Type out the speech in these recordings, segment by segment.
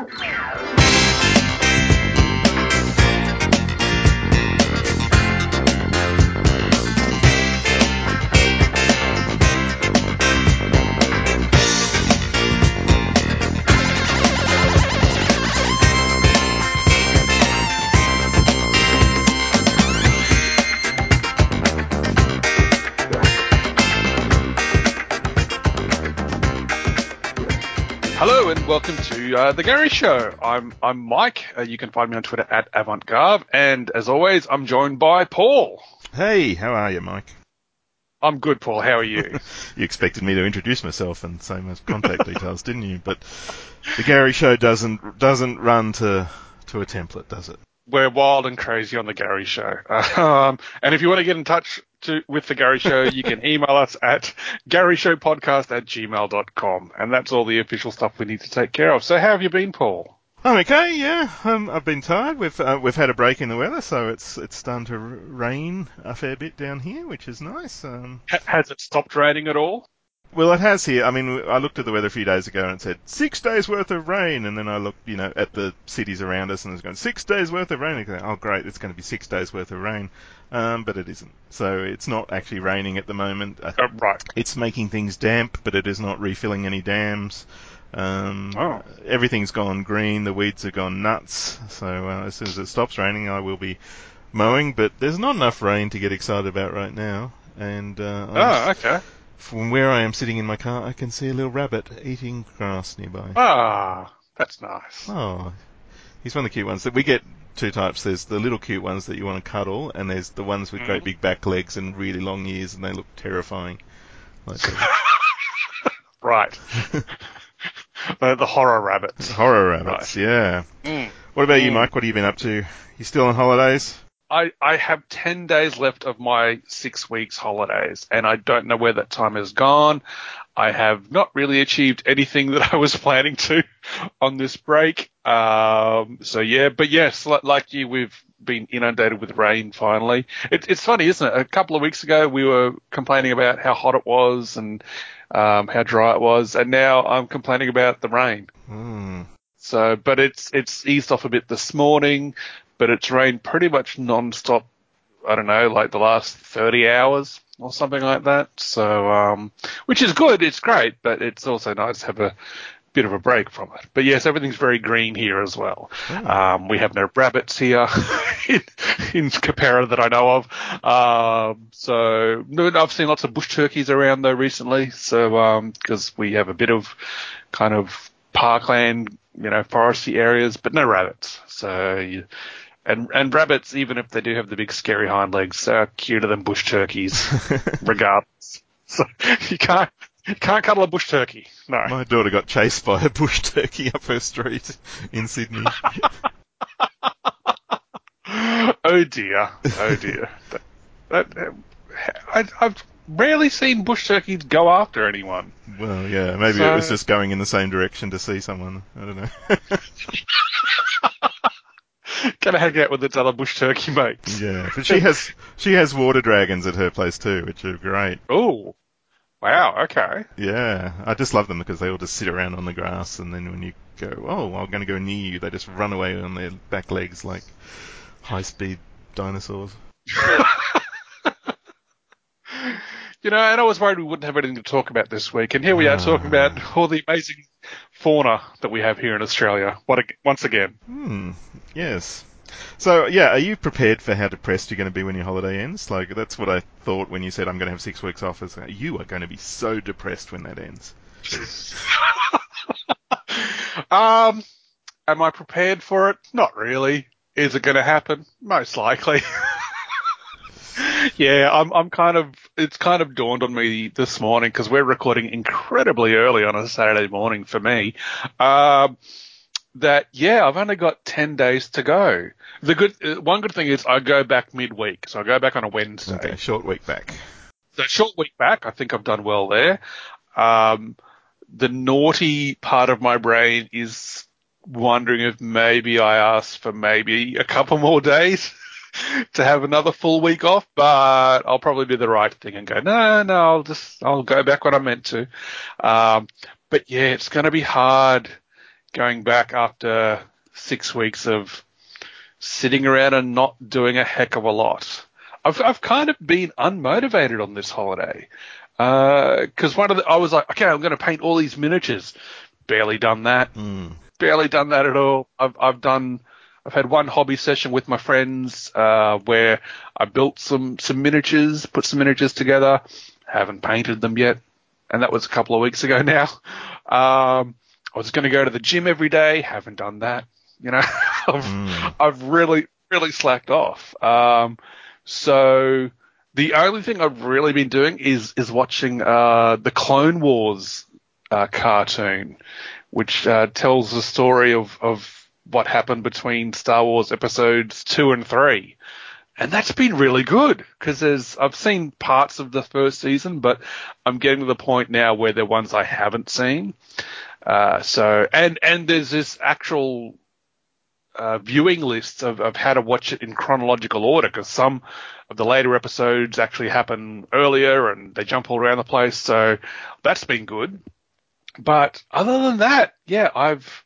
Ow! Uh, the Gary Show. I'm I'm Mike. Uh, you can find me on Twitter at AvantGarve, and as always, I'm joined by Paul. Hey, how are you, Mike? I'm good, Paul. How are you? You expected me to introduce myself and say my contact details, didn't you? But the Gary Show doesn't doesn't run to to a template, does it? We're wild and crazy on the Gary Show. Um, and if you want to get in touch to, with the Gary Show, you can email us at GaryShowPodcast at gmail.com. And that's all the official stuff we need to take care of. So how have you been, Paul? I'm okay, yeah. Um, I've been tired. We've uh, we've had a break in the weather, so it's it's starting to rain a fair bit down here, which is nice. Um, Ha- has it stopped raining at all? well, it has here. I mean, I looked at the weather a few days ago and it said six days worth of rain, and then I looked, you know, at the cities around us and it's going six days worth of rain. And I go, oh, great, it's going to be six days worth of rain, um, but it isn't. So it's not actually raining at the moment. Uh, Oh, right. It's making things damp, but it is not refilling any dams. Um, Oh. Everything's gone green. The weeds have gone nuts. So uh, as soon as it stops raining, I will be mowing. But there's not enough rain to get excited about right now. And uh, Oh, okay. from where I am sitting in my car, I can see a little rabbit eating grass nearby. Ah, that's nice. Oh, he's one of the cute ones. That we get two types. There's the little cute ones that you want to cuddle, and there's the ones with great Mhm. big back legs and really long ears, and they look terrifying. Like Right. Uh, the horror rabbits. horror rabbits. Yeah. Mm. What about you, Mm. Mike? What have you been up to? You still on holidays? I, I have 10 days left of my six weeks holidays and I don't know where that time has gone. I have not really achieved anything that I was planning to on this break. Um, so yeah, but yes, like, like you, we've been inundated with rain finally. It, it's funny, isn't it? A couple of weeks ago we were complaining about how hot it was and, um, how dry it was and now I'm complaining about the rain. Hmm. So, but it's it's eased off a bit this morning, but it's rained pretty much non-stop. I don't know, like the last 30 hours or something like that. So, um, which is good. It's great, but it's also nice to have a bit of a break from it. But yes, everything's very green here as well. Um, we have no rabbits here in, in Capera that I know of. Um, so no, I've seen lots of bush turkeys around though recently. So, um, cause we have a bit of kind of parkland, you know, foresty areas, but no rabbits. So, you, and, and rabbits, even if they do have the big scary hind legs, are cuter than bush turkeys, regardless. So you can't, you can't cuddle a bush turkey. No. My daughter got chased by a bush turkey up her street in Sydney. oh dear. Oh dear. that, that, I, I've rarely seen bush turkeys go after anyone. well, yeah, maybe it was just going in the same direction to see someone. I don't know. Gonna hang out with its other bush turkey mates. Yeah, but she has she has water dragons at her place too, which are great. Oh. Wow, okay. Yeah, I just love them because they all just sit around on the grass, and then when you go, oh, I'm going to go near you, they just run away on their back legs like high-speed dinosaurs. You know, and I was worried we wouldn't have anything to talk about this week, and here we are talking about all the amazing fauna that we have here in Australia. What once again? Hmm. Yes. So yeah, are you prepared for how depressed you're going to be when your holiday ends? Like that's what I thought when you said I'm going to have six weeks off. Is like, you are going to be so depressed when that ends. Um, am I prepared for it? Not really. Is it going to happen? Most likely. yeah, I'm. I'm kind of. It's kind of dawned on me this morning because we're recording incredibly early on a Saturday morning for me. Um, that yeah, I've only got ten days to go. The good uh, one good thing is I go back midweek, so I go back on a Wednesday. Okay, short week back. So short week back, I think I've done well there. Um, the naughty part of my brain is wondering if maybe I asked for maybe a couple more days to have another full week off, but I'll probably do the right thing and go, no, no, I'll just, I'll go back when I'm meant to. Um, but yeah, it's going to be hard going back after six weeks of sitting around and not doing a heck of a lot. I've I've kind of been unmotivated on this holiday because uh, one of the I was like, okay, I'm going to paint all these miniatures. Barely done that. Mm. Barely done that at all. I've I've done. I've had one hobby session with my friends uh, where I built some some miniatures, put some miniatures together. Haven't painted them yet, and that was a couple of weeks ago now. Um, I was going to go to the gym every day. Haven't done that. You know, I've, mm. I've really really slacked off. Um, so the only thing I've really been doing is is watching uh, the Clone Wars uh, cartoon, which uh, tells the story of of what happened between Star Wars episodes two and three. And that's been really good because there's I've seen parts of the first season, but I'm getting to the point now where they're ones I haven't seen. Uh, so and and there's this actual uh, viewing lists of, of how to watch it in chronological order because some of the later episodes actually happen earlier and they jump all around the place. So that's been good. But other than that, yeah, I've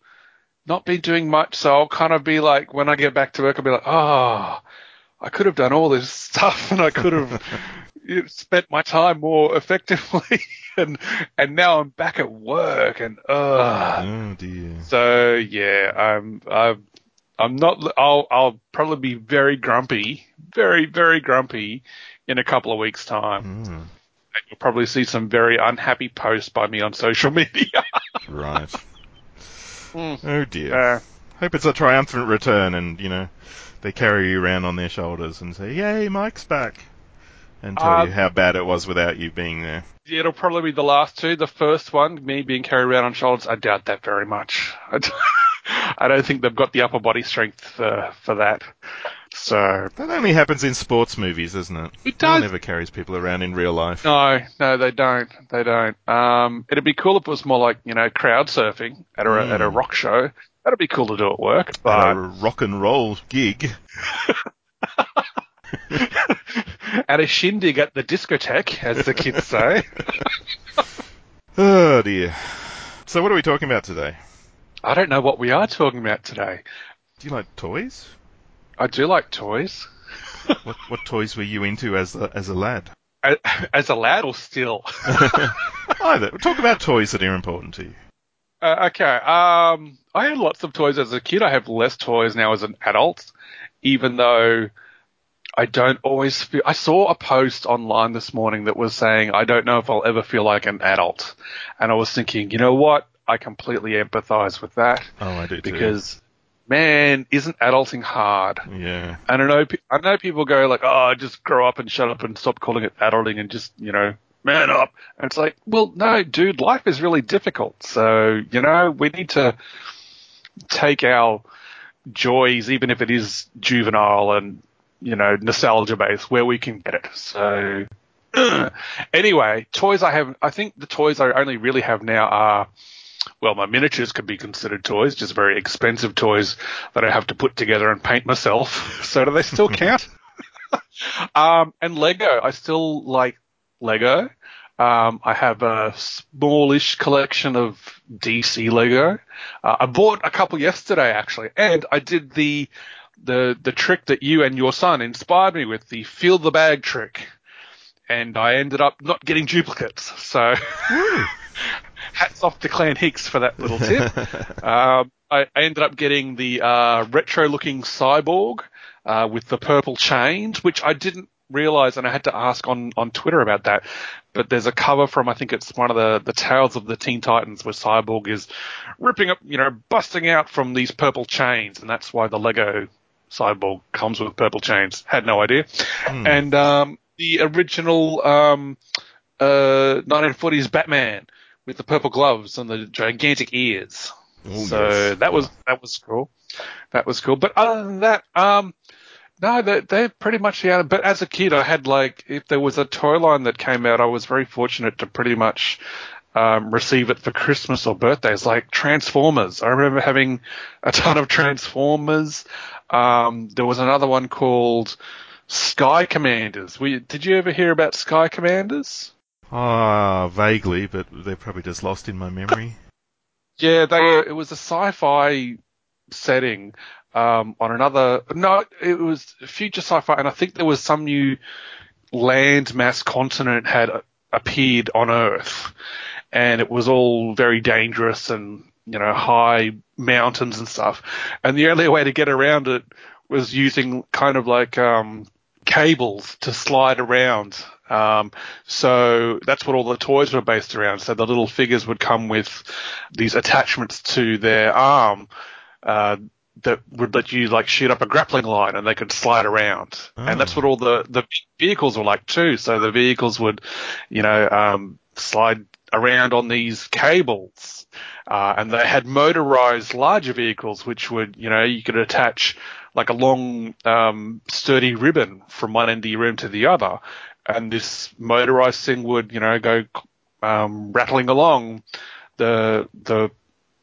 not been doing much. So I'll kind of be like, when I get back to work, I'll be like, oh, I could have done all this stuff and I could have spent my time more effectively. and and now I'm back at work and uh oh dear. So yeah, I'm I'm I'm not. I'll I'll probably be very grumpy, very very grumpy, in a couple of weeks' time. Mm. You'll probably see some very unhappy posts by me on social media. right. Mm. Oh dear. Uh, Hope it's a triumphant return, and you know they carry you around on their shoulders and say, "Yay, Mike's back," and tell Uh, you how bad it was without you being there. yeah, it'll probably be the last two. The first one, me being carried around on shoulders, I doubt that very much. I don't think they've got the upper body strength for for that. So That only happens in sports movies, isn't it? It No one ever carries people around in real life. no, no, they don't. They don't. Um, it'd be cool if it was more like you know crowd surfing at a Mm. at a rock show. That'd be cool to do at work, At a rock and roll gig. at a shindig at the discotheque, as the kids say. Oh dear. So what are we talking about today? I don't know what we are talking about today. Do you like toys? I do like toys. What what toys were you into as a, as a lad? As a lad or still? Either. Talk about toys that are important to you. Uh, okay. Um, I had lots of toys as a kid. I have less toys now as an adult, even though I don't always feel. I saw a post online this morning that was saying, I don't know if I'll ever feel like an adult. And I was thinking, you know what? I completely empathize with that Oh, I do too. because, man, isn't adulting hard? yeah. And I know, I know people go like, oh, just grow up and shut up and stop calling it adulting and just, you know, man up. And it's like, well, no, dude, life is really difficult. So, you know, we need to take our joys, even if it is juvenile and, you know, nostalgia based, where we can get it. So, anyway, toys I have, I think the toys I only really have now are, well, my miniatures could be considered toys, just very expensive toys that I have to put together and paint myself. So do they still count? um, and Lego, I still like Lego. Um, I have a smallish collection of DC Lego. Uh, I bought a couple yesterday actually, and I did the the the trick that you and your son inspired me with, the feel the bag trick. And I ended up not getting duplicates. So hats off to Clan Hicks for that little tip. um, I, I ended up getting the uh, retro-looking cyborg uh, with the purple chains, which I didn't realize, and I had to ask on, on Twitter about that. But there's a cover from I think it's one of the the Tales of the Teen Titans where Cyborg is ripping up, you know, busting out from these purple chains, and that's why the Lego Cyborg comes with purple chains. Had no idea. Hmm. And um, the original um, uh, 1940s Batman with the purple gloves and the gigantic ears. Oh, so yes. that was that was cool. That was cool. But other than that, um, no, they they're pretty much the other. But as a kid, I had like if there was a toy line that came out, I was very fortunate to pretty much um, receive it for Christmas or birthdays, like Transformers. I remember having a ton of Transformers. Um, there was another one called Sky Commanders. We, did you ever hear about Sky Commanders? Ah, vaguely, but they're probably just lost in my memory. Yeah, they it was a sci-fi setting um, on another. No, it was future sci-fi, and I think there was some new landmass continent had appeared on Earth, and it was all very dangerous and you know high mountains and stuff. And the only way to get around it was using kind of like um, cables to slide around. Um, so that's what all the toys were based around. So the little figures would come with these attachments to their arm. Uh, that would let you like shoot up a grappling line and they could slide around. Oh. And that's what all the, the vehicles were like too. So the vehicles would, you know, um, slide around on these cables. Uh, and they had motorized larger vehicles, which would, you know, you could attach like a long, um, sturdy ribbon from one end of your room to the other. And this motorized thing would, you know, go, um, rattling along the, the,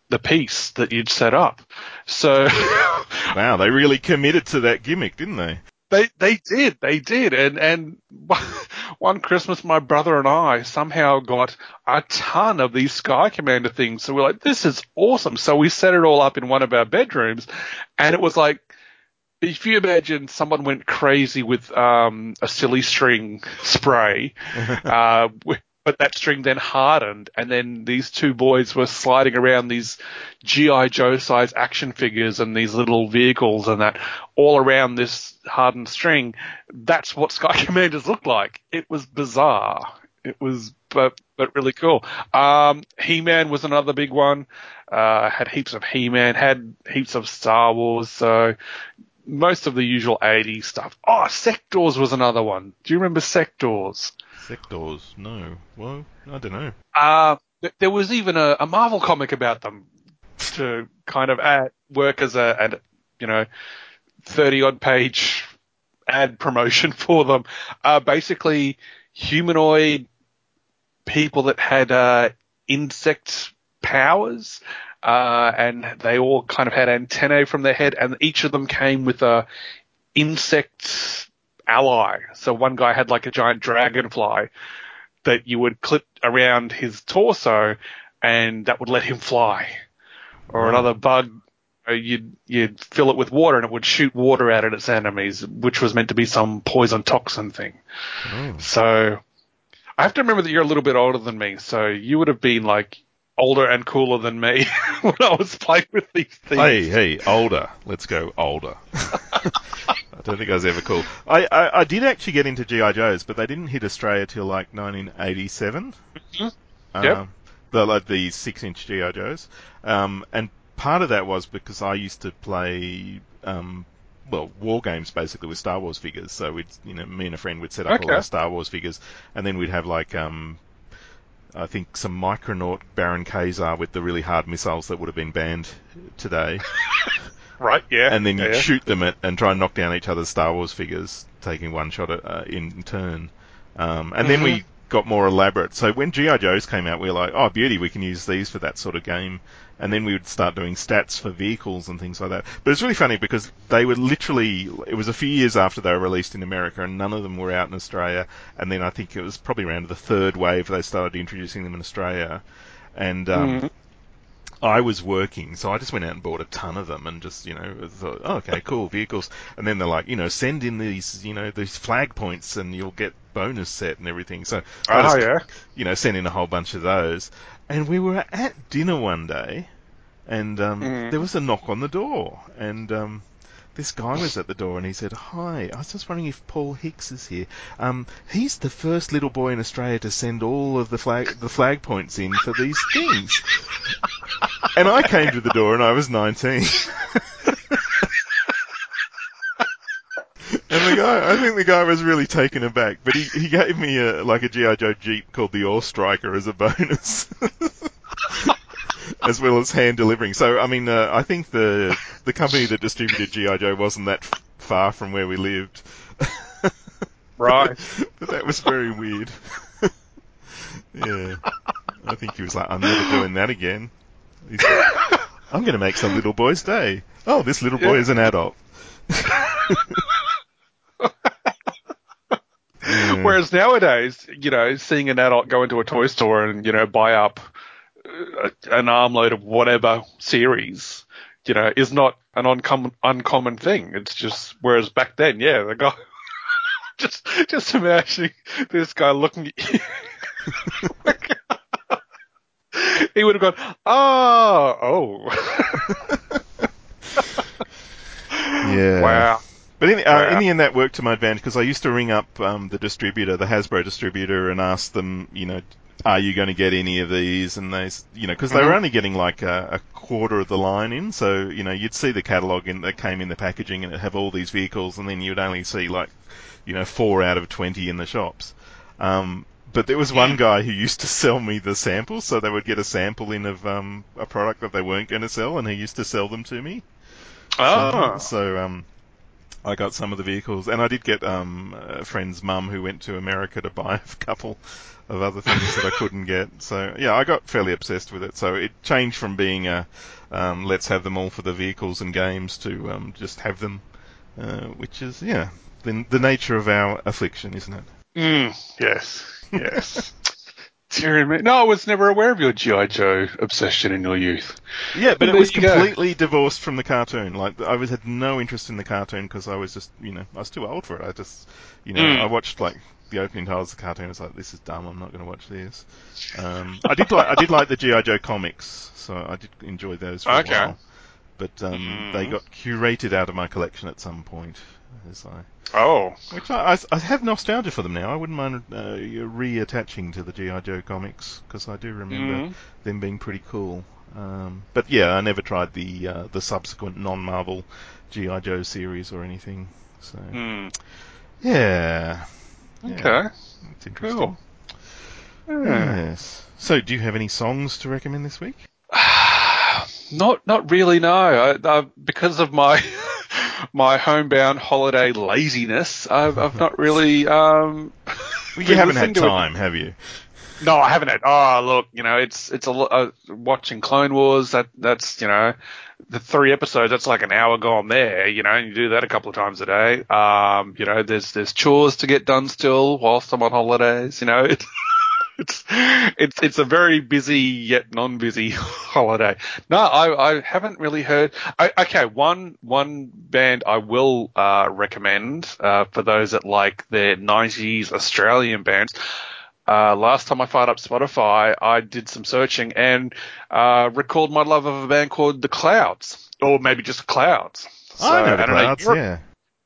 the piece that you'd set up. So. wow, they really committed to that gimmick, didn't they? They they did they did and and one Christmas my brother and I somehow got a ton of these Sky Commander things so we're like this is awesome so we set it all up in one of our bedrooms and it was like if you imagine someone went crazy with um, a silly string spray, uh, but that string then hardened, and then these two boys were sliding around these GI Joe size action figures and these little vehicles and that all around this hardened string. That's what Sky Commanders looked like. It was bizarre. It was, but but really cool. Um, He-Man was another big one. Uh, had heaps of He-Man, had heaps of Star Wars. So most of the usual 80s stuff. Oh, Sectaurs was another one. Do you remember Sectaurs? Sectaurs? No. Well, I don't know. Uh, there was even a, a Marvel comic about them to kind of add, work as a, a you know, 30 odd page ad promotion for them. Uh, basically humanoid people that had, uh, insect powers. Uh, and they all kind of had antennae from their head and each of them came with a insect ally. So one guy had like a giant dragonfly that you would clip around his torso and that would let him fly. Or another bug, uh, you'd, you'd fill it with water and it would shoot water out at its enemies, which was meant to be some poison toxin thing. Oh. So I have to remember that you're a little bit older than me. So you would have been like older and cooler than me when I was playing with these things. Hey, hey, older. Let's go older. I don't think I was ever cool. I, I, I, did actually get into GI Joes, but they didn't hit Australia till like 1987. Mm-hmm. Um, yep. The like the six inch GI Joes, um, and part of that was because I used to play. Um, well, war games basically with Star Wars figures. So we'd, you know, me and a friend would set up okay. all our Star Wars figures, and then we'd have like, um, I think some Micronaut Baron Karza with the really hard missiles that would have been banned today. Right, yeah. And then you yeah, shoot them at, and try and knock down each other's Star Wars figures, taking one shot at, uh, in turn. Um, and mm-hmm. then we mm-hmm. got more elaborate. So when GI Joes came out, we were like, oh, beauty, we can use these for that sort of game. And then we would start doing stats for vehicles and things like that. But it's really funny because they were literally, it was a few years after they were released in America and none of them were out in Australia. And then I think it was probably around the third wave they started introducing them in Australia. And um, mm-hmm. I was working, so I just went out and bought a ton of them and just, you know, thought, oh, okay, cool, vehicles. And then they're like, you know, send in these, you know, these flag points and you'll get bonus set and everything. So I oh, just, yeah. you know, sent in a whole bunch of those. And we were at dinner one day and um, mm. there was a knock on the door. And um, this guy was at the door and he said, Hi, I was just wondering if Paul Hicks is here. Um, he's the first little boy in Australia to send all of the flag, the flag points in for these things. And I came to the door and I was 19. and the guy, I think the guy was really taken aback, but he, he gave me a, like a G.I. Joe Jeep called the Ore Striker as a bonus. as well as hand delivering. So, I mean, uh, I think the the company that distributed GI Joe wasn't that f- far from where we lived. right. but that was very weird. yeah. I think he was like, I'm never doing that again. Like, I'm going to make some little boy's day. Oh, this little boy yeah. is an adult. Whereas nowadays, you know, seeing an adult go into a toy store and, you know, buy up uh, an armload of whatever series, you know, is not an uncommon uncommon thing. It's just whereas back then, yeah, the guy just just imagining this guy looking at you. he would have gone, oh, oh. yeah. Wow. But in, uh, in the end, that worked to my advantage because I used to ring up um, the distributor, the Hasbro distributor, and ask them, you know, are you going to get any of these? And they, you know, because they were Mhm. only getting like a, a quarter of the line in, so you know, you'd see the catalog in that came in the packaging, and it have all these vehicles, and then you'd only see like, you know, four out of twenty in the shops. Um, but there was one guy who used to sell me the samples, so they would get a sample in of um, a product that they weren't going to sell, and he used to sell them to me. Oh. So, um, I got some of the vehicles, and I did get um, a friend's mum who went to America to buy a couple of other things that I couldn't get. So yeah, I got fairly obsessed with it. So it changed from being a um, let's have them all for the vehicles and games to um, just have them, uh, which is yeah the, the nature of our affliction, isn't it? Mm, yes, yes. No, I was never aware of your G.I. Joe obsession in your youth. Yeah, but it was you go. completely divorced from the cartoon. Like I was had no interest in the cartoon because I was just you know I was too old for it. I just you know Mm. I watched like the opening titles of the cartoon. I was like this is dumb. I'm not going to watch this. Um, I did like I did like the GI Joe comics, so I did enjoy those for Okay. a while. But um, Mhm. they got curated out of my collection at some point. As I, Oh. which I, I, I have nostalgia for them now. I wouldn't mind uh, reattaching to the GI Joe comics because I do remember Mhm. them being pretty cool. Um, but yeah, I never tried the uh, the subsequent non-Marvel GI Joe series or anything. So Mm. yeah, yeah, Okay. it's interesting. Cool. Yeah. Yes. So, do you have any songs to recommend this week? Not, not really. No, I, I, because of my my homebound holiday laziness, I've, I've not really. Um, you haven't had time, have you? No, I haven't had. Oh, look, you know, it's it's a uh, watching Clone Wars. That that's you know, the three episodes. That's like an hour gone there. You know, and you do that a couple of times a day. Um, you know, there's there's chores to get done still whilst I'm on holidays. You know, it's it's it's a very busy yet non-busy holiday. No, I I haven't really heard. I, okay, one one band I will uh, recommend uh, for those that like their '90s Australian bands. Uh, last time I fired up Spotify, I did some searching and uh, recalled my love of a band called The Clouds, or maybe just Clouds. So, I know the don't clouds. you're, yeah,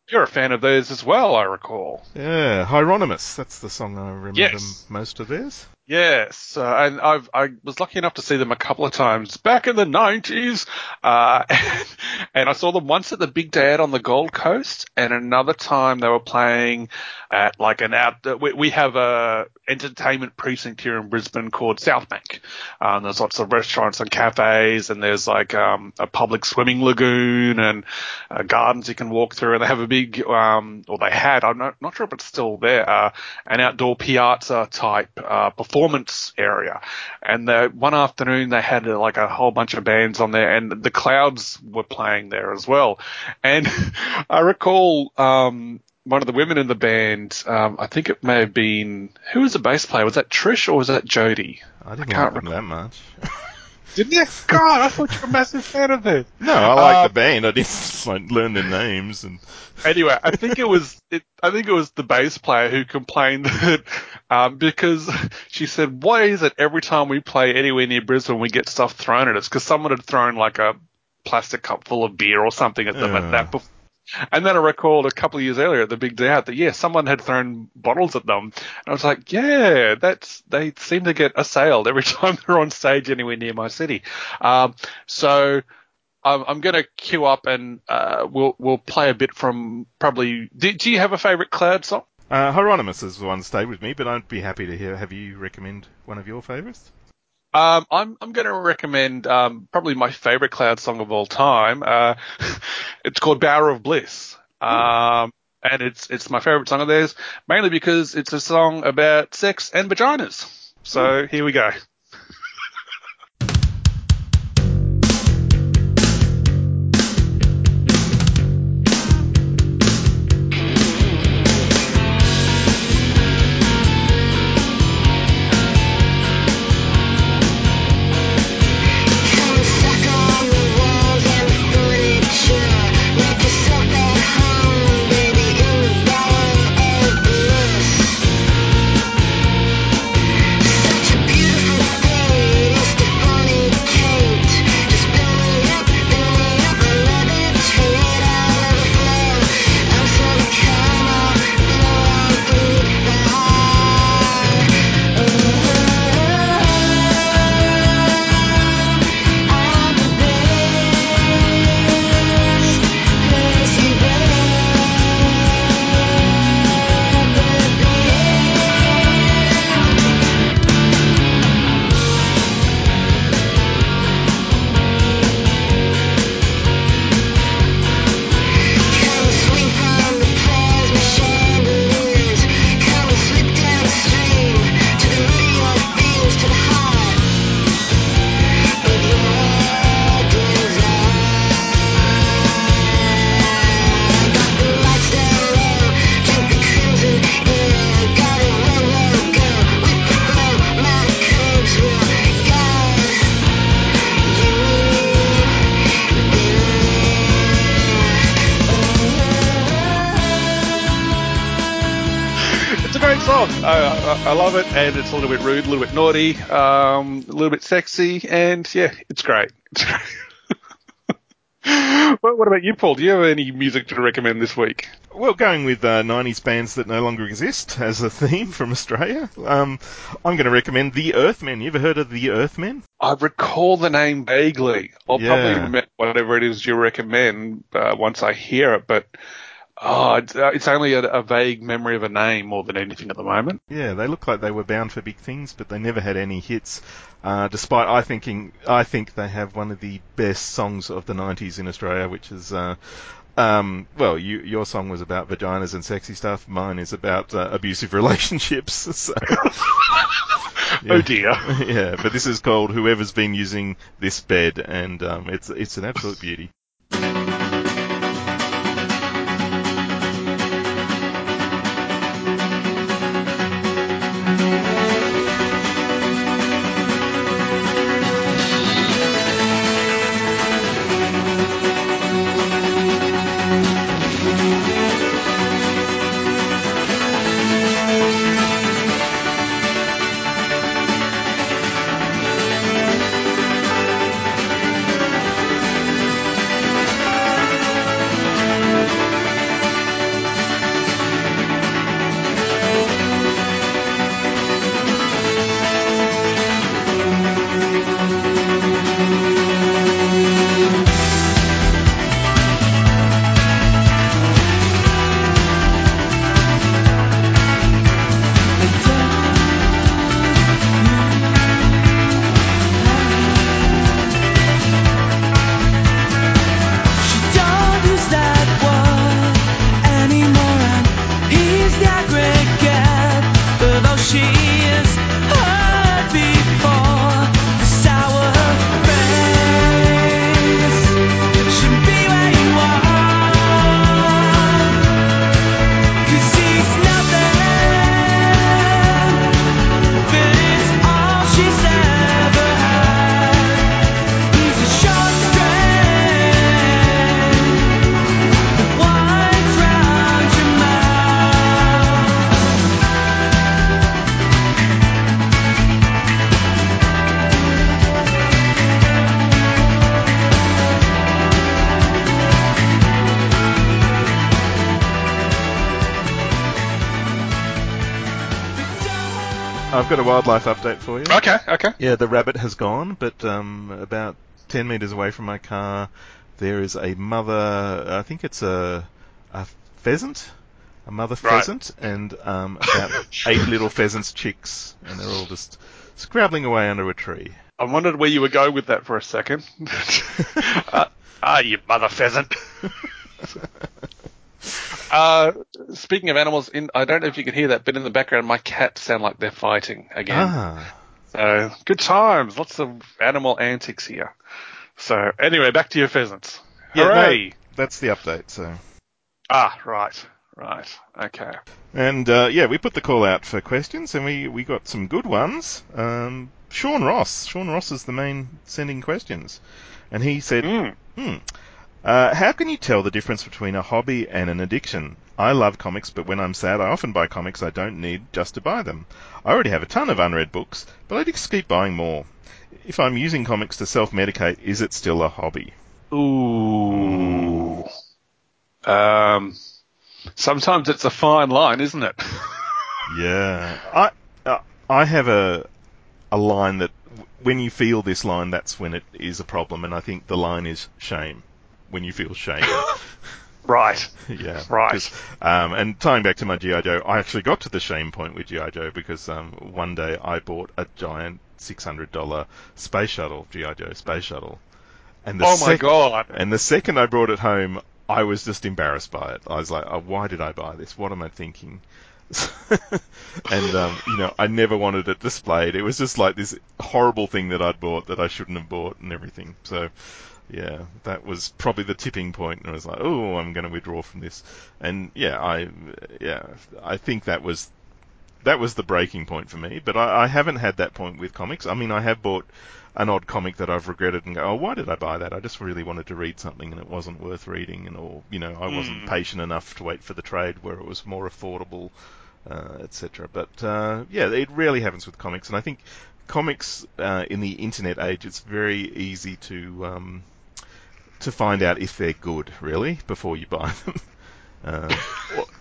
you're a fan of theirs as well, I recall. yeah. Hieronymus. That's the song I remember Yes. most of theirs. Yes, uh, and I've I was lucky enough to see them a couple of times back in the nineties, uh, and, and I saw them once at the Big Day Out on the Gold Coast, and another time they were playing at like an out. We, we have a entertainment precinct here in Brisbane called South Bank. Um, there's lots of restaurants and cafes, and there's like um, a public swimming lagoon and uh, gardens you can walk through. And they have a big, um, or they had, I'm not, not sure if it's still there, uh, an outdoor piazza type uh, performance area. And the, one afternoon they had uh, like a whole bunch of bands on there, and the Clouds were playing there as well. And I recall. Um, one of the women in the band, um, I think it may have been who was the bass player? Was that Trish or was that Jody? I didn't can't like them that much. Didn't you? God, I thought you were a massive fan of it. No, I like Uh, the band. I didn't like, learn their names and. Anyway, I think it was it, I think it was the bass player who complained that um, because she said, "Why is it every time we play anywhere near Brisbane we get stuff thrown at us?" Because someone had thrown like a plastic cup full of beer or something at them Yeah. at that. Before. And then I recalled a couple of years earlier at the big day out that yeah, someone had thrown bottles at them. And I was like, yeah, that's they seem to get assailed every time they're on stage anywhere near my city. Um, so I'm, I'm going to queue up and uh, we'll we'll play a bit from probably. Do, do you have a favorite Cloud song? Uh, Hieronymus is the one stayed with me, but I'd be happy to hear. Have you recommend one of your favourites? Um, I'm I'm going to recommend um, probably my favorite Cloud song of all time. Uh, it's called Bower of Bliss. Um, and it's it's my favorite song of theirs mainly because it's a song about sex and vaginas. So here we go. A little bit rude, a little bit naughty, um, a little bit sexy, and yeah, it's great. It's great. what, what about you, Paul? Do you have any music to recommend this week? Well, going with uh, 90s bands that no longer exist as a theme from Australia, um, I'm going to recommend The Earthmen. You ever heard of The Earthmen? I recall the name vaguely. I'll Yeah. probably remember whatever it is you recommend uh, once I hear it, but oh, it's, uh, it's only a, a vague memory of a name more than anything at the moment. Yeah, they look like they were bound for big things, but they never had any hits. Uh, despite I thinking, I think they have one of the best songs of the 90s in Australia, which is, uh, um, well, you, your song was about vaginas and sexy stuff. Mine is about uh, abusive relationships. So, Oh dear. yeah, but this is called "Whoever's Been Using This Bed," and um, it's it's an absolute beauty. Wildlife update for you. Okay, okay. Yeah, the rabbit has gone, but um, about 10 metres away from my car, there is a mother, I think it's a, a pheasant, a mother Right. pheasant, and um, about eight little pheasants chicks, and they're all just scrabbling away under a tree. I wondered where you were going with that for a second. uh, ah, you mother pheasant. Uh, speaking of animals, in I don't know if you can hear that, but in the background, my cats sound like they're fighting again. Ah, So good times, lots of animal antics here. So anyway, back to your pheasants. Yeah, no. Hooray! that's the update, so. Ah, right, right, okay. And uh, yeah, we put the call out for questions, and we, we got some good ones. Um, Sean Ross. Sean Ross is the main sending questions. And he said, Mm. Hmm. Uh, how can you tell the difference between a hobby and an addiction? I love comics, but when I'm sad, I often buy comics I don't need just to buy them. I already have a ton of unread books, but I just keep buying more. If I'm using comics to self-medicate, is it still a hobby? Ooh. Um, sometimes it's a fine line, isn't it? Yeah, I uh, I have a a line that when you feel this line, that's when it is a problem, and I think the line is shame. When you feel shame. right. Yeah, Right. Um, and tying back to my GI Joe, I actually got to the shame point with GI Joe because um, one day I bought a giant six hundred dollar space shuttle, GI Joe space shuttle, and the Oh my sec- god. And the second I brought it home, I was just embarrassed by it. I was like, oh, why did I buy this? What am I thinking? and um, you know, I never wanted it displayed. It was just like this horrible thing that I'd bought that I shouldn't have bought and everything. So, yeah, that was probably the tipping point. And I was like, oh, I'm going to withdraw from this. And yeah, I yeah, I think that was that was the breaking point for me. But I, I haven't had that point with comics. I mean, I have bought an odd comic that I've regretted and go, oh, why did I buy that? I just really wanted to read something and it wasn't worth reading, and or you know, I wasn't Mm. patient enough to wait for the trade where it was more affordable. uh, etc. But uh, yeah, it rarely happens with comics, and I think comics uh, in the internet age, it's very easy to um, to find out if they're good, really, before you buy them. Uh,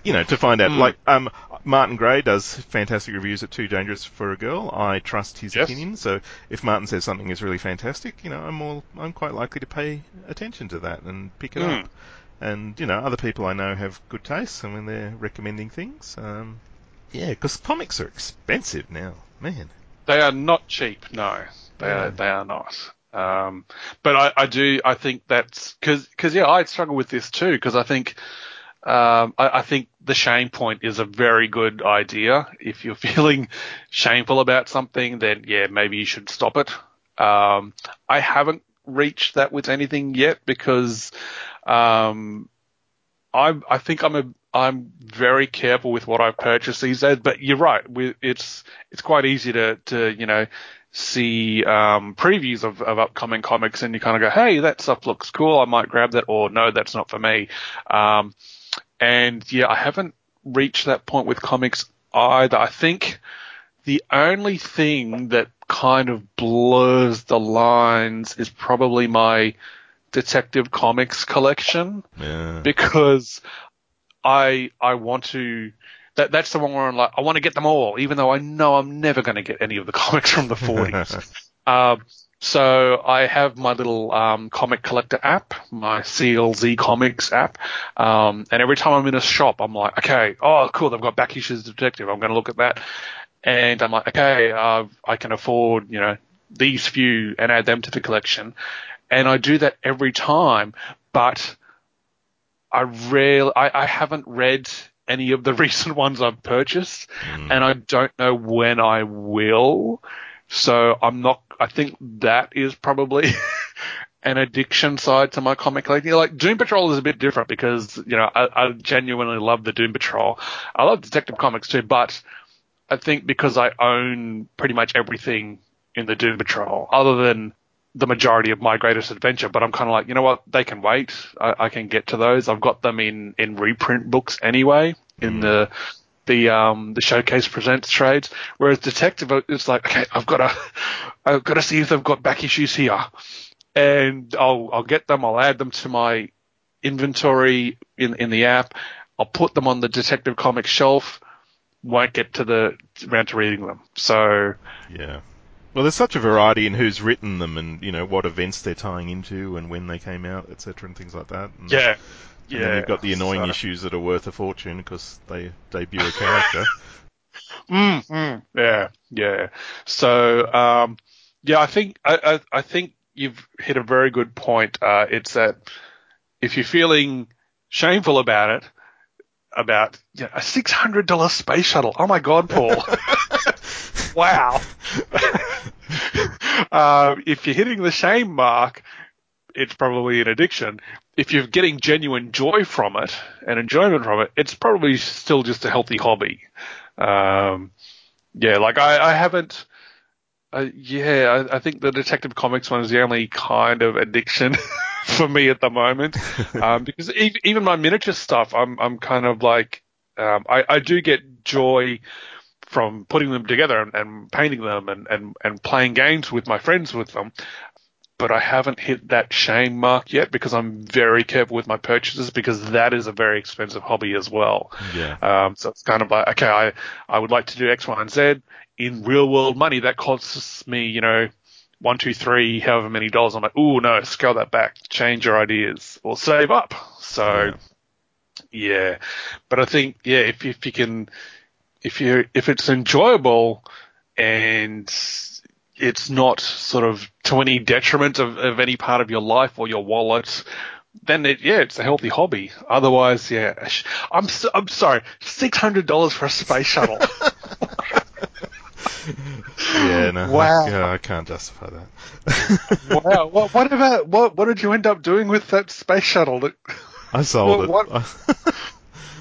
you know, to find out, Mm. like, um, Martin Gray does fantastic reviews at Too Dangerous for a Girl. I trust his Yes. opinion, so if Martin says something is really fantastic, you know, I'm more, I'm quite likely to pay attention to that and pick it Mm. up. And, you know, other people I know have good taste, and when they're recommending things, um, yeah, because comics are expensive now, man. They are not cheap. No, they Yeah. are. They are not. Um, but I, I do. I think that's because because yeah, I struggle with this too because I think. Um, I, I think the shame point is a very good idea. If you're feeling shameful about something, then yeah, maybe you should stop it. Um, I haven't reached that with anything yet because um, I I think I'm a I'm very careful with what I purchase these days. But you're right, it's it's quite easy to to you know see um, previews of, of upcoming comics and you kind of go, hey, that stuff looks cool, I might grab that, or no, that's not for me. Um, and yeah, I haven't reached that point with comics either. I think the only thing that kind of blurs the lines is probably my Detective Comics collection Yeah. because I I want to that that's the one where I'm like I want to get them all, even though I know I'm never going to get any of the comics from the 40s. um, so I have my little um, comic collector app, my CLZ Comics app, um, and every time I'm in a shop, I'm like, okay, oh cool, they've got back issues of Detective. I'm going to look at that, and I'm like, okay, uh, I can afford you know these few and add them to the collection, and I do that every time, but I rarely, I, I haven't read any of the recent ones I've purchased, Mm. and I don't know when I will. So I'm not. I think that is probably an addiction side to my comic collecting. Like Doom Patrol is a bit different because you know I, I genuinely love the Doom Patrol. I love Detective Comics too, but I think because I own pretty much everything in the Doom Patrol, other than the majority of my greatest adventure, but I'm kind of like, you know what, they can wait. I, I can get to those. I've got them in, in reprint books anyway, in the the um the showcase presents trades. Whereas Detective, it's like, okay, I've got to I've got to see if they've got back issues here, and I'll I'll get them. I'll add them to my inventory in in the app. I'll put them on the Detective Comics shelf. Won't get to the around to reading them. So Yeah. Well, there's such a variety in who's written them and, you know, what events they're tying into and when they came out, etc., and things like that. And, yeah, And then you've got the annoying so- issues that are worth a fortune because they debut a character. Mm, mm, yeah, yeah. So, um, yeah, I think I, I, I think you've hit a very good point. Uh, it's that if you're feeling shameful about it, about you know, a six hundred dollar space shuttle. Oh my God, Paul! wow. um, if you're hitting the shame mark, it's probably an addiction. If you're getting genuine joy from it and enjoyment from it, it's probably still just a healthy hobby. Um, yeah, like I, I haven't. Uh, yeah, I, I think the Detective Comics one is the only kind of addiction for me at the moment. Um, because even, even my miniature stuff, I'm I'm kind of like um, I, I do get joy from putting them together and, and painting them and, and, and playing games with my friends with them. But I haven't hit that shame mark yet because I'm very careful with my purchases because that is a very expensive hobby as well. yeah. Um, so it's kind of like, okay, I, I would like to do X, Y, and Z in real world money. That costs me, you know, one, two, three, however many dollars. I'm like, oh no, scale that back, change your ideas or save up. So yeah, but I think, yeah, if, if you can, if you, if it's enjoyable and it's not sort of to any detriment of, of any part of your life or your wallet, then it, yeah, it's a healthy hobby. Otherwise, yeah, I'm so, I'm sorry, six hundred dollars for a space shuttle. Yeah, no. Wow. Yeah, I can't justify that. wow, what, what about what what did you end up doing with that space shuttle? That, I sold Well, it. what-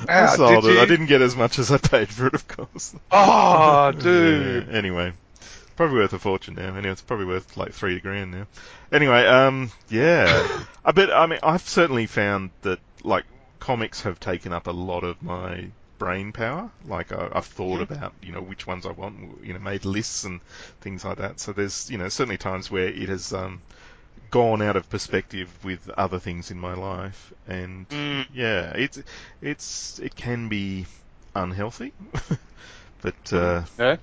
I sold did it. I you? didn't get as much as I paid for it, of course. oh, dude. Yeah, anyway, probably worth a fortune now. Anyway, it's probably worth like three grand now. Anyway, um, yeah. I bet. I mean, I've certainly found that like comics have taken up a lot of my brain power. Like I, I've thought about, you know, which ones I want, you know, made lists and things like that. So there's, you know, certainly times where it has um, gone out of perspective with other things in my life, and Mm. yeah, it's it's it can be unhealthy, but uh, Yeah.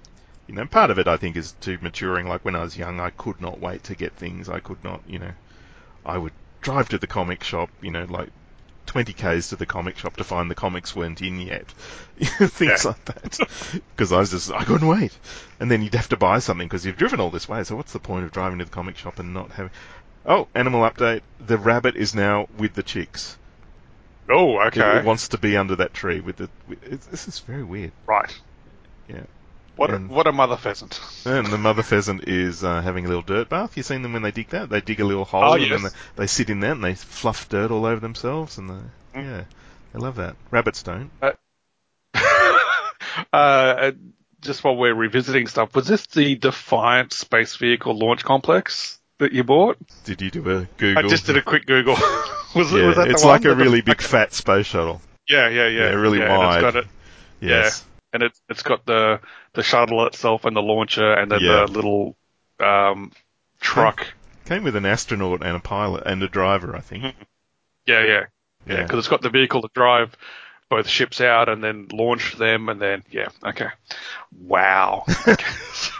you know, part of it I think is to maturing. Like when I was young, I could not wait to get things. I could not, you know, I would drive to the comic shop, you know, like 20 k's to the comic shop to find the comics weren't in yet, things like that. Because I was just, I couldn't wait. And then you'd have to buy something because you've driven all this way. So what's the point of driving to the comic shop and not having? Oh, animal update: the rabbit is now with the chicks. Oh, okay. It wants to be under that tree with the. With, it's, this is very weird. right. Yeah. What a, what a mother pheasant. And the mother pheasant is uh, having a little dirt bath. You seen them when they dig that? They dig a little hole Oh, and yes. then they, they sit in that and they fluff dirt all over themselves. And they, Mm. yeah, I love that. Rabbits don't. uh, just while we're revisiting stuff, was this the Defiant space vehicle launch complex that you bought? Did you do a Google? I just did a quick Google. was, Yeah, was that it's one like a really big fat space shuttle. Yeah, yeah, yeah. Yeah, really and wide. It's got it, Yes. and it's it's got the the shuttle itself and the launcher and then Yeah. the little um, truck. Came with an astronaut and a pilot and a driver, I think. Yeah, yeah, yeah. Yeah. Because it's got the vehicle to drive both ships out and then launch them and then yeah. Okay. Wow. Okay.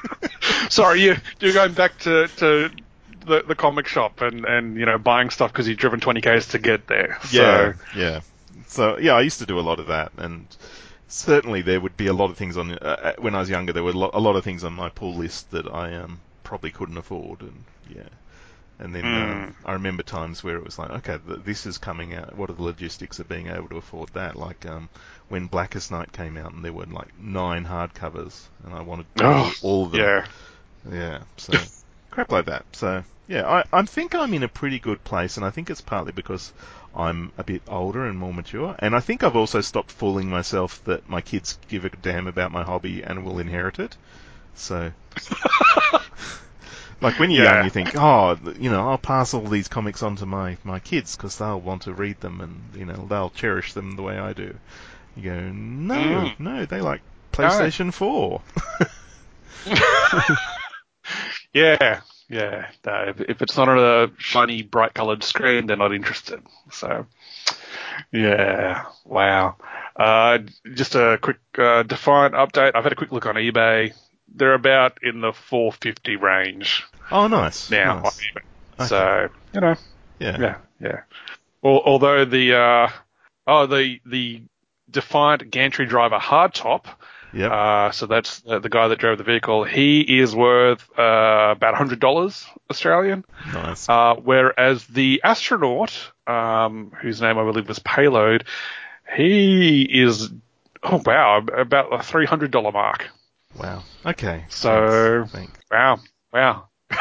Sorry, you you're going back to to the the comic shop and and you know buying stuff because you've driven 20 k's to get there. Yeah, So, yeah. So yeah, I used to do a lot of that, and certainly there would be a lot of things on. Uh, when I was younger, there were a lot of things on my pull list that I um, probably couldn't afford, and yeah. And then um, I remember times where it was like, okay, th- this is coming out. What are the logistics of being able to afford that? Like um, when Blackest Night came out, and there were like nine hardcovers, and I wanted all, Oh, all of them. yeah. Yeah, so crap like that. So yeah, I, I think I'm in a pretty good place, and I think it's partly because I'm a bit older and more mature, and I think I've also stopped fooling myself that my kids give a damn about my hobby and will inherit it. So. Like when you're Yeah. young, you think, oh, you know, I'll pass all these comics on to my, my kids because they'll want to read them and, you know, they'll cherish them the way I do. You go, no, Mm. no, they like PlayStation 4. Yeah, yeah. No, if, if it's not on a shiny, bright-coloured screen, they're not interested. So, yeah. Wow. Uh, just a quick uh, Defiant update. I've had a quick look on eBay. They're about in the 450 range Oh, nice. now nice. on eBay. So, you know, Yeah. yeah, yeah. Al although the uh, oh the the Defiant gantry driver hardtop Yep. uh, so that's uh, the guy that drove the vehicle. He is worth uh, about hundred dollars Australian, nice. uh, whereas the astronaut, um, whose name I believe was Payload, he is oh wow about a three hundred dollar mark. Wow. Okay. So- Thanks. Wow, wow,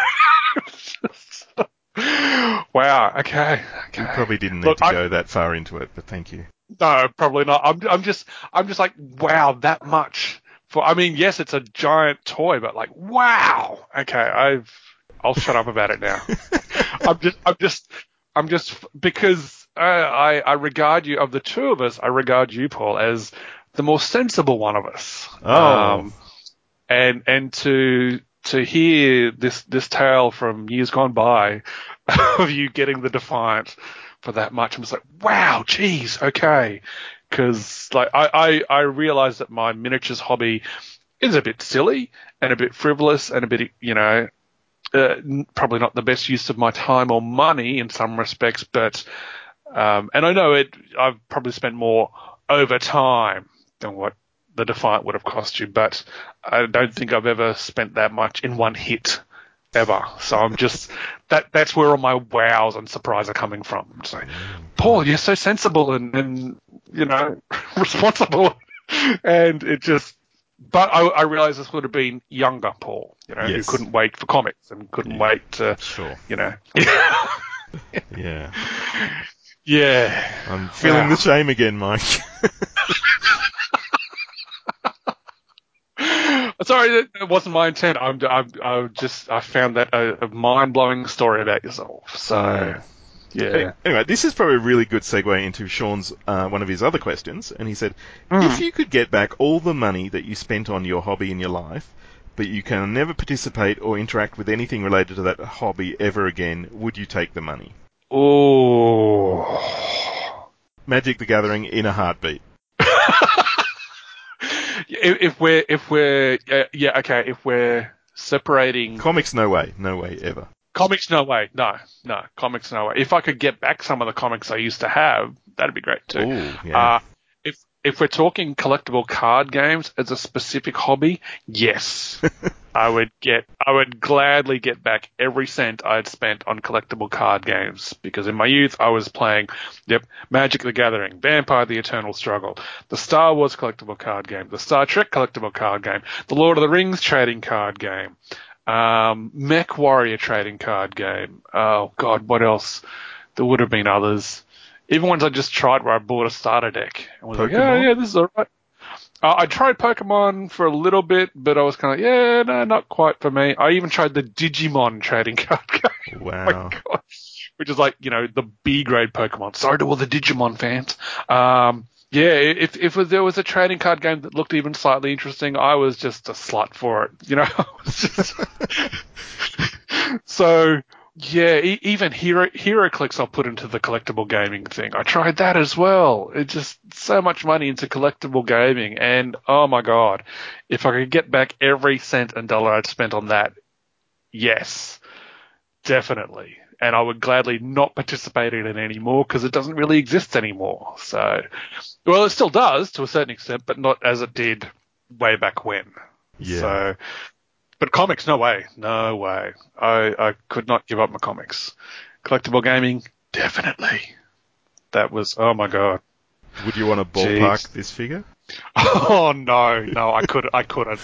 wow. Okay, You probably didn't need Look, to I- go that far into it, but thank you. No, probably not. I'm I'm just I'm just like wow that much for. I mean, yes, it's a giant toy, but like wow. Okay, I've I'll shut up about it now. I'm just I'm just I'm just because uh, I I regard you of the two of us, I regard you, Paul, as the more sensible one of us. Oh. and and to to hear this this tale from years gone by of you getting the Defiant for that much, I'm just like, wow, geez, okay, because like I I I realize that my miniatures hobby is a bit silly and a bit frivolous and a bit you know uh, probably not the best use of my time or money in some respects, but um, and I know it. I've probably spent more over time than what the Defiant would have cost you, but I don't think I've ever spent that much in one hit ever. So I'm just that that's where all my wows and surprise are coming from. Like, Paul, you're so sensible and, and you know responsible, and it just. But I, I realize this would have been younger Paul, you know, Yes. who couldn't wait for comics and couldn't Yeah. wait to, Sure. you know. Yeah. yeah. I'm feeling Wow. the shame again, Mike. Sorry, that wasn't my intent. I'm, I'm, I just, I found that a, a mind blowing story about yourself. So, Yeah. Anyway, this is probably a really good segue into Sean's uh, one of his other questions, and he said, Hmm. if you could get back all the money that you spent on your hobby in your life, but you can never participate or interact with anything related to that hobby ever again, would you take the money? Oh. Magic the Gathering in a heartbeat. if, if we're if we're uh, yeah okay if we're separating Comics, no way, no way ever. comics no way no no comics no way if I could get back some of the comics I used to have that'd be great too. Ooh, yeah. Uh, if if we're talking collectible card games as a specific hobby, yes, I would get I would gladly get back every cent I'd spent on collectible card games because in my youth I was playing yep Magic the Gathering, Vampire the Eternal Struggle, the Star Wars collectible card game, the Star Trek collectible card game, the Lord of the Rings trading card game, um, Mech Warrior trading card game. Oh God, what else? There would have been others. Even ones I just tried where I bought a starter deck and was like, yeah, yeah, this is alright. Uh, I tried Pokemon for a little bit, but I was kind of, yeah, no, not quite for me. I even tried the Digimon trading card game. wow. Oh my God. Which is like, you know, the B grade Pokemon. Sorry to all the Digimon fans. Um, yeah, if if there was a trading card game that looked even slightly interesting, I was just a slut for it. You know, I was just so yeah. E- even Hero HeroClix I'll put into the collectible gaming thing. I tried that as well. It's just so much money into collectible gaming, and oh my god, if I could get back every cent and dollar I'd spent on that, yes, definitely. And I would gladly not participate in it anymore because it doesn't really exist anymore. So, well, it still does to a certain extent, but not as it did way back when. Yeah. So, but comics, no way, no way. I I could not give up my comics. Collectible gaming, definitely. That was oh my god. Would you want to ballpark Jeez. this figure? Oh no, no, I couldn't. I couldn't.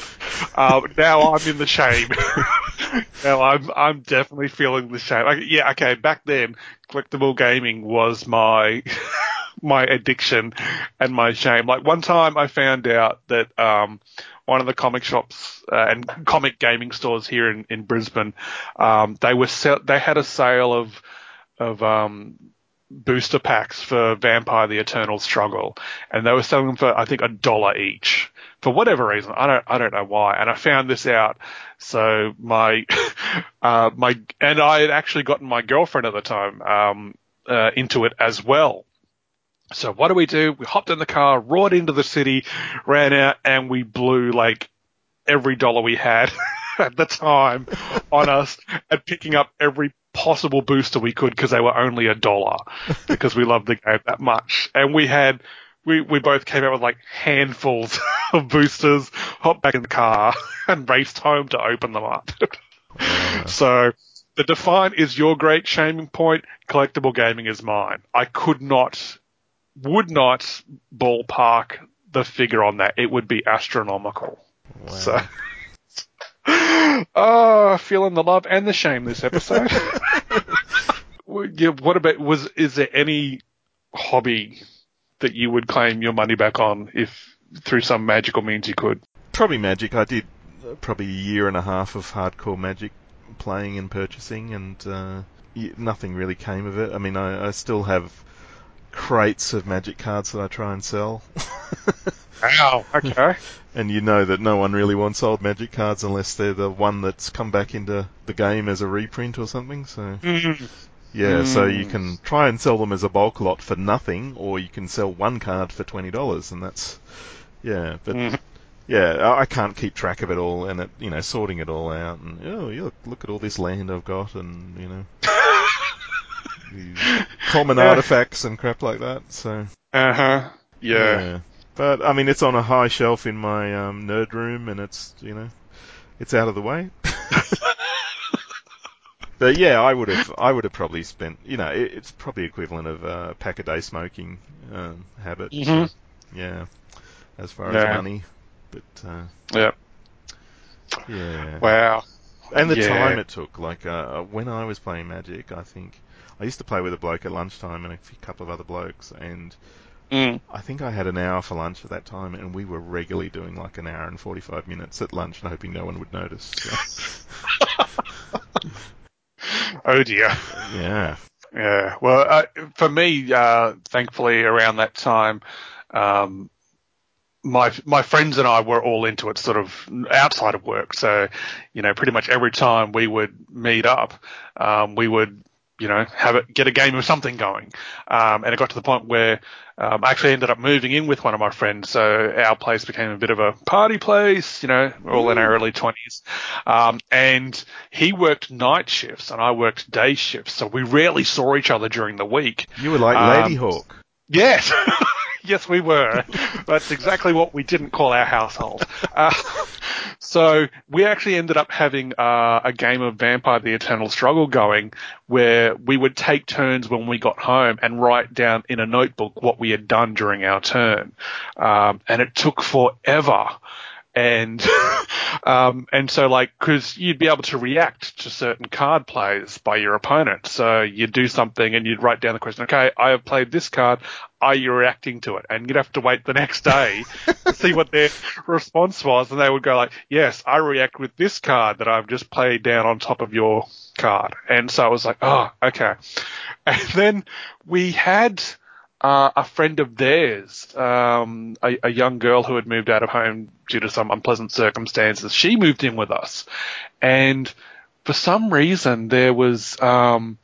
Um, now I'm in the shame. now I'm I'm definitely feeling the shame. Yeah, okay. Back then, collectible gaming was my my addiction and my shame. Like one time, I found out that um, one of the comic shops uh, and comic gaming stores here in in Brisbane, um, they were sell- they had a sale of of um, booster packs for Vampire the Eternal Struggle, and they were selling them for I think a dollar each for whatever reason. I don't I don't know why. And I found this out, so my uh, my and I had actually gotten my girlfriend at the time um, uh, into it as well. So what do we do? We hopped in the car, roared into the city, ran out, and we blew like every dollar we had at the time on us and picking up every possible booster we could because they were only a dollar because we loved the game that much. And we had, we, we both came out with like handfuls of boosters, hopped back in the car and raced home to open them up. so the Defiant is your great shaming point. Collectible gaming is mine. I could not, would not ballpark the figure on that. It would be astronomical. Wow. So, oh, feeling the love and the shame this episode. Yeah, what about was is there any hobby that you would claim your money back on if through some magical means you could? Probably Magic. I did uh, probably a year and a half of hardcore Magic playing and purchasing, and uh, nothing really came of it. I mean, I, I still have crates of Magic cards that I try and sell. Wow. Okay. and you know that no one really wants old Magic cards unless they're the one that's come back into the game as a reprint or something. So Mm. yeah, so Mm. you can try and sell them as a bulk lot for nothing, or you can sell one card for twenty dollars, and that's yeah. But Mhm. yeah, I can't keep track of it all, and it, you know, sorting it all out, and oh, look, look at all this land I've got, and you know, common artifacts and crap like that. So Uh huh. Yeah. but I mean, it's on a high shelf in my um, nerd room, and it's you know, it's out of the way. but yeah, I would have, I would have probably spent, you know, it, it's probably equivalent of a pack a day smoking um, habit. So, Mhm. yeah, as far Yeah. as money, but uh, Yeah. yeah. Wow. And the Yeah. time it took, like uh, when I was playing Magic, I think I used to play with a bloke at lunchtime and a few- couple of other blokes, and Mm. I think I had an hour for lunch at that time, and we were regularly doing like an hour and forty-five minutes at lunch, and hoping no one would notice. So, Oh dear. yeah, Yeah. Well, uh, for me, uh, thankfully, around that time, um, my my friends and I were all into it, sort of outside of work. So, you know, pretty much every time we would meet up, um, we would, you know, have it get a game of something going. Um, and it got to the point where um, I actually ended up moving in with one of my friends. So our place became a bit of a party place. You know, we're all in our early twenties, um, and he worked night shifts and I worked day shifts. So we rarely saw each other during the week. You were like Um, Ladyhawke. Yes. yes, we were. That's exactly what we didn't call our household. Uh, so we actually ended up having uh, a game of Vampire the Eternal Struggle going where we would take turns when we got home and write down in a notebook what we had done during our turn. Um, and it took forever and um, and so like because you'd be able to react to certain card plays by your opponent. So you'd do something and you'd write down the question. Okay, I have played this card. Are you reacting to it? And you'd have to wait the next day to see what their response was, and they would go like, "Yes, I react with this card that I've just played down on top of your card." And so I was like, "Oh, okay." And then we had uh, a friend of theirs, um, a, a young girl who had moved out of home due to some unpleasant circumstances. She moved in with us, and for some reason there was um,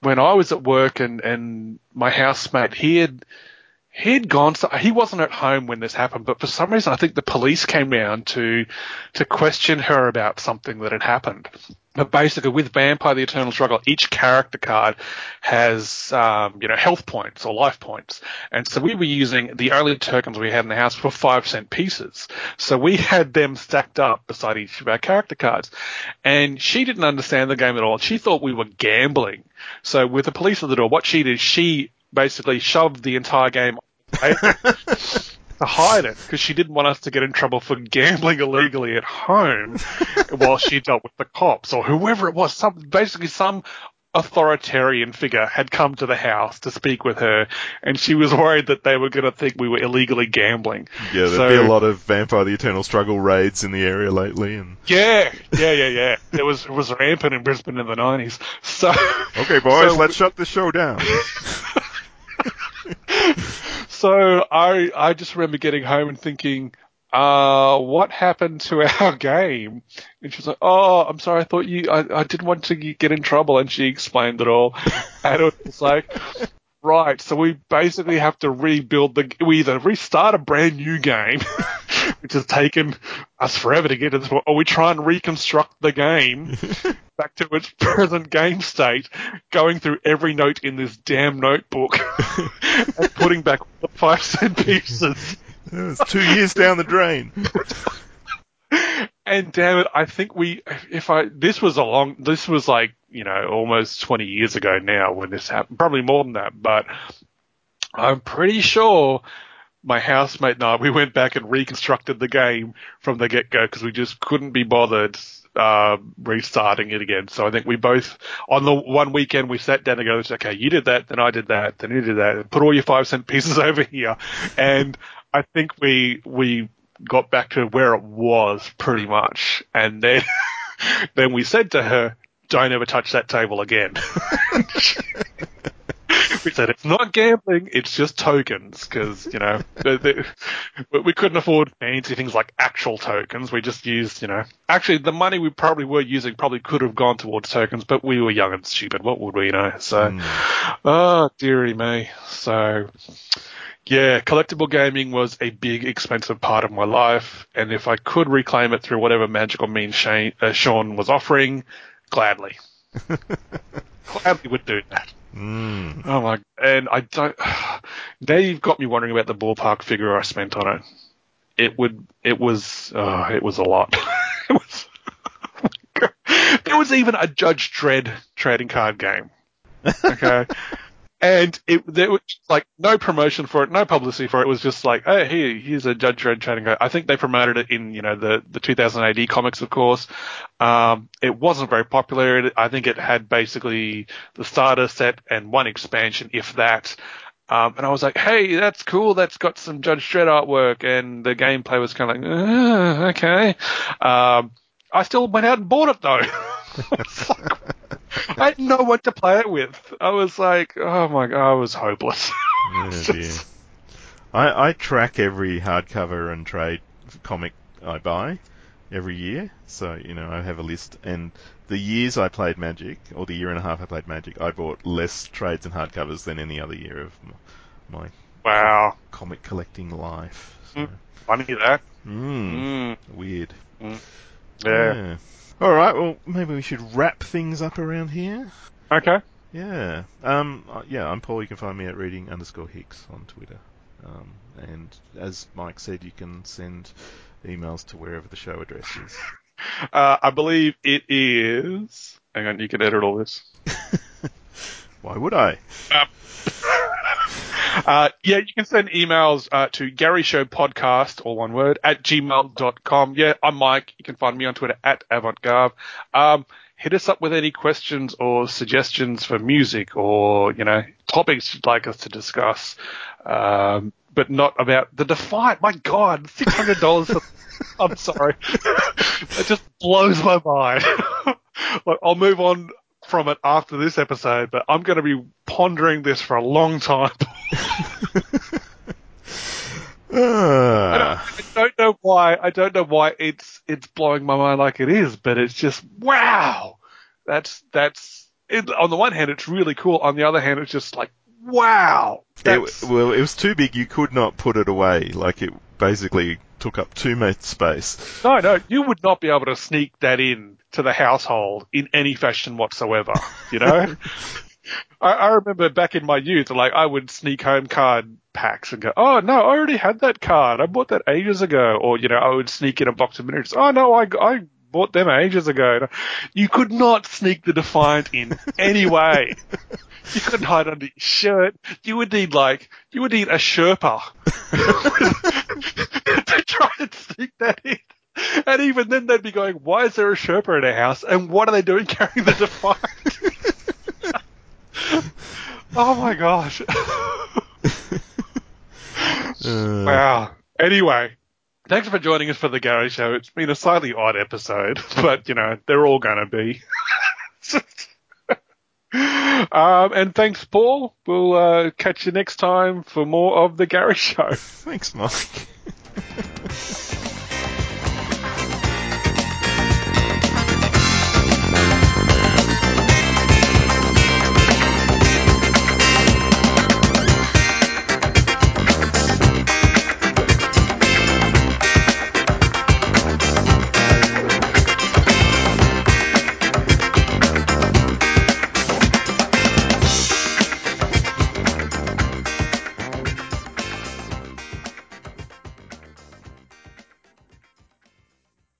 when I was at work and and my housemate he had he had gone. So he wasn't at home when this happened, but for some reason I think the police came round to to question her about something that had happened. But basically, with Vampire: The Eternal Struggle, each character card has, um, you know, health points or life points, and so we were using the only tokens we had in the house were five cent pieces. So we had them stacked up beside each of our character cards, and she didn't understand the game at all. She thought we were gambling. So with the police at the door, what she did, she basically shoved the entire game to hide it because she didn't want us to get in trouble for gambling illegally at home while she dealt with the cops or whoever it was. Some basically some authoritarian figure had come to the house to speak with her, and she was worried that they were going to think we were illegally gambling. Yeah, there'd So- be a lot of Vampire the Eternal Struggle raids in the area lately, and Yeah, yeah, yeah, yeah. It was it was rampant in Brisbane in the nineties. So okay, boys, So- let's shut the show down. So I I just remember getting home and thinking, uh, what happened to our game? And she was like, oh, I'm sorry, I thought you, I, I didn't want to get in trouble. And she explained it all. and it was like, right, so we basically have to rebuild the, we either restart a brand new game, which has taken us forever to get to this point, or we try and reconstruct the game back to its present game state, going through every note in this damn notebook and putting back the five cent pieces. it's two years down the drain. And damn it, I think we, if I, this was a long, this was like, you know, almost 20 years ago now when this happened, probably more than that, but I'm pretty sure my housemate and I, we went back and reconstructed the game from the get go because we just couldn't be bothered, uh, restarting it again. So I think we both, on the one weekend, we sat down together and said, okay, you did that, then I did that, then you did that, put all your five cent pieces over here. And I think we, we got back to where it was pretty much. And then, then we said to her, don't ever touch that table again. we said it's not gambling, it's just tokens because you know they, they, we- couldn't afford fancy things like actual tokens. We just used you know actually the money we probably were using probably could have gone towards tokens, but we were young and stupid. What would we know? So, oh dearie me. So. Yeah, collectible gaming was a big, expensive part of my life, and if I could reclaim it through whatever magical means Shane, uh, Sean was offering, gladly. gladly would do that. Mm. Oh my! And I don't. Now you've got me wondering about the ballpark figure I spent on it. It would. It was. Oh, it was a lot. it was. there was even a Judge Dredd trading card game. Okay. And it there was like no promotion for it, no publicity for it. It was just like, oh, here, here's a Judge Dredd trading card. I think they promoted it in, you know, the the 2000 AD comics, of course. Um, it wasn't very popular. It, I think it had basically the starter set and one expansion, if that. Um, and I was like, hey, that's cool. That's got some Judge Dredd artwork, and the gameplay was kind of like, uh, okay. Um, I still went out and bought it though. Like, I had no one to play it with. I was like, oh my god, I was hopeless. Oh. I, I track every hardcover and trade comic I buy every year. So, you know, I have a list. And the years I played Magic, or the year and a half I played Magic, I bought less trades and hardcovers than any other year of my wow, comic collecting life. So, Mm. funny that. mm, Mm, weird. yeah. All right. Well, maybe we should wrap things up around here. Okay. Yeah. Um. uh, Yeah. I'm Paul. You can find me at reading underscore Hicks on Twitter. Um. And as Mike said, you can send emails to wherever the show address is. Uh, I believe it is. Hang on, you can edit all this. Why would I? Uh, yeah, you can send emails uh, to Gary Show Podcast, all one word, at gmail.com. Yeah, I'm Mike. You can find me on Twitter at AvantGarve. Um, hit us up with any questions or suggestions for music or, you know, topics you'd like us to discuss. Um, but not about the Defiant. My God, $600 I'm sorry. it just blows my mind. Look, I'll move on from it after this episode, but I'm going to be pondering this for a long time. I Ah. don't, I don't know why. I don't know why it's it's blowing my mind like it is, but it's just wow. That's that's it, on the one hand it's really cool. On the other hand, it's just like wow. It, well, it was too big. You could not put it away. Like it basically took up too much space. no, no, you would not be able to sneak that in to the household in any fashion whatsoever. You know. I, I remember back in my youth, like I would sneak home card packs and go, "Oh no, I already had that card. I bought that ages ago." Or you know, I would sneak in a box of miniatures. Oh no, I I bought them ages ago. You could not sneak the Defiant in any way. You couldn't hide under your shirt. You would need like you would need a Sherpa to try and sneak that in. And even then, they'd be going, "Why is there a Sherpa in our house? And what are they doing carrying the Defiant?" oh my gosh! Uh, wow. Anyway, thanks for joining us for the Gary Show. It's been a slightly odd episode, but you know they're all going to be. um, and thanks, Paul. We'll uh, catch you next time for more of the Gary Show. Thanks, Mike.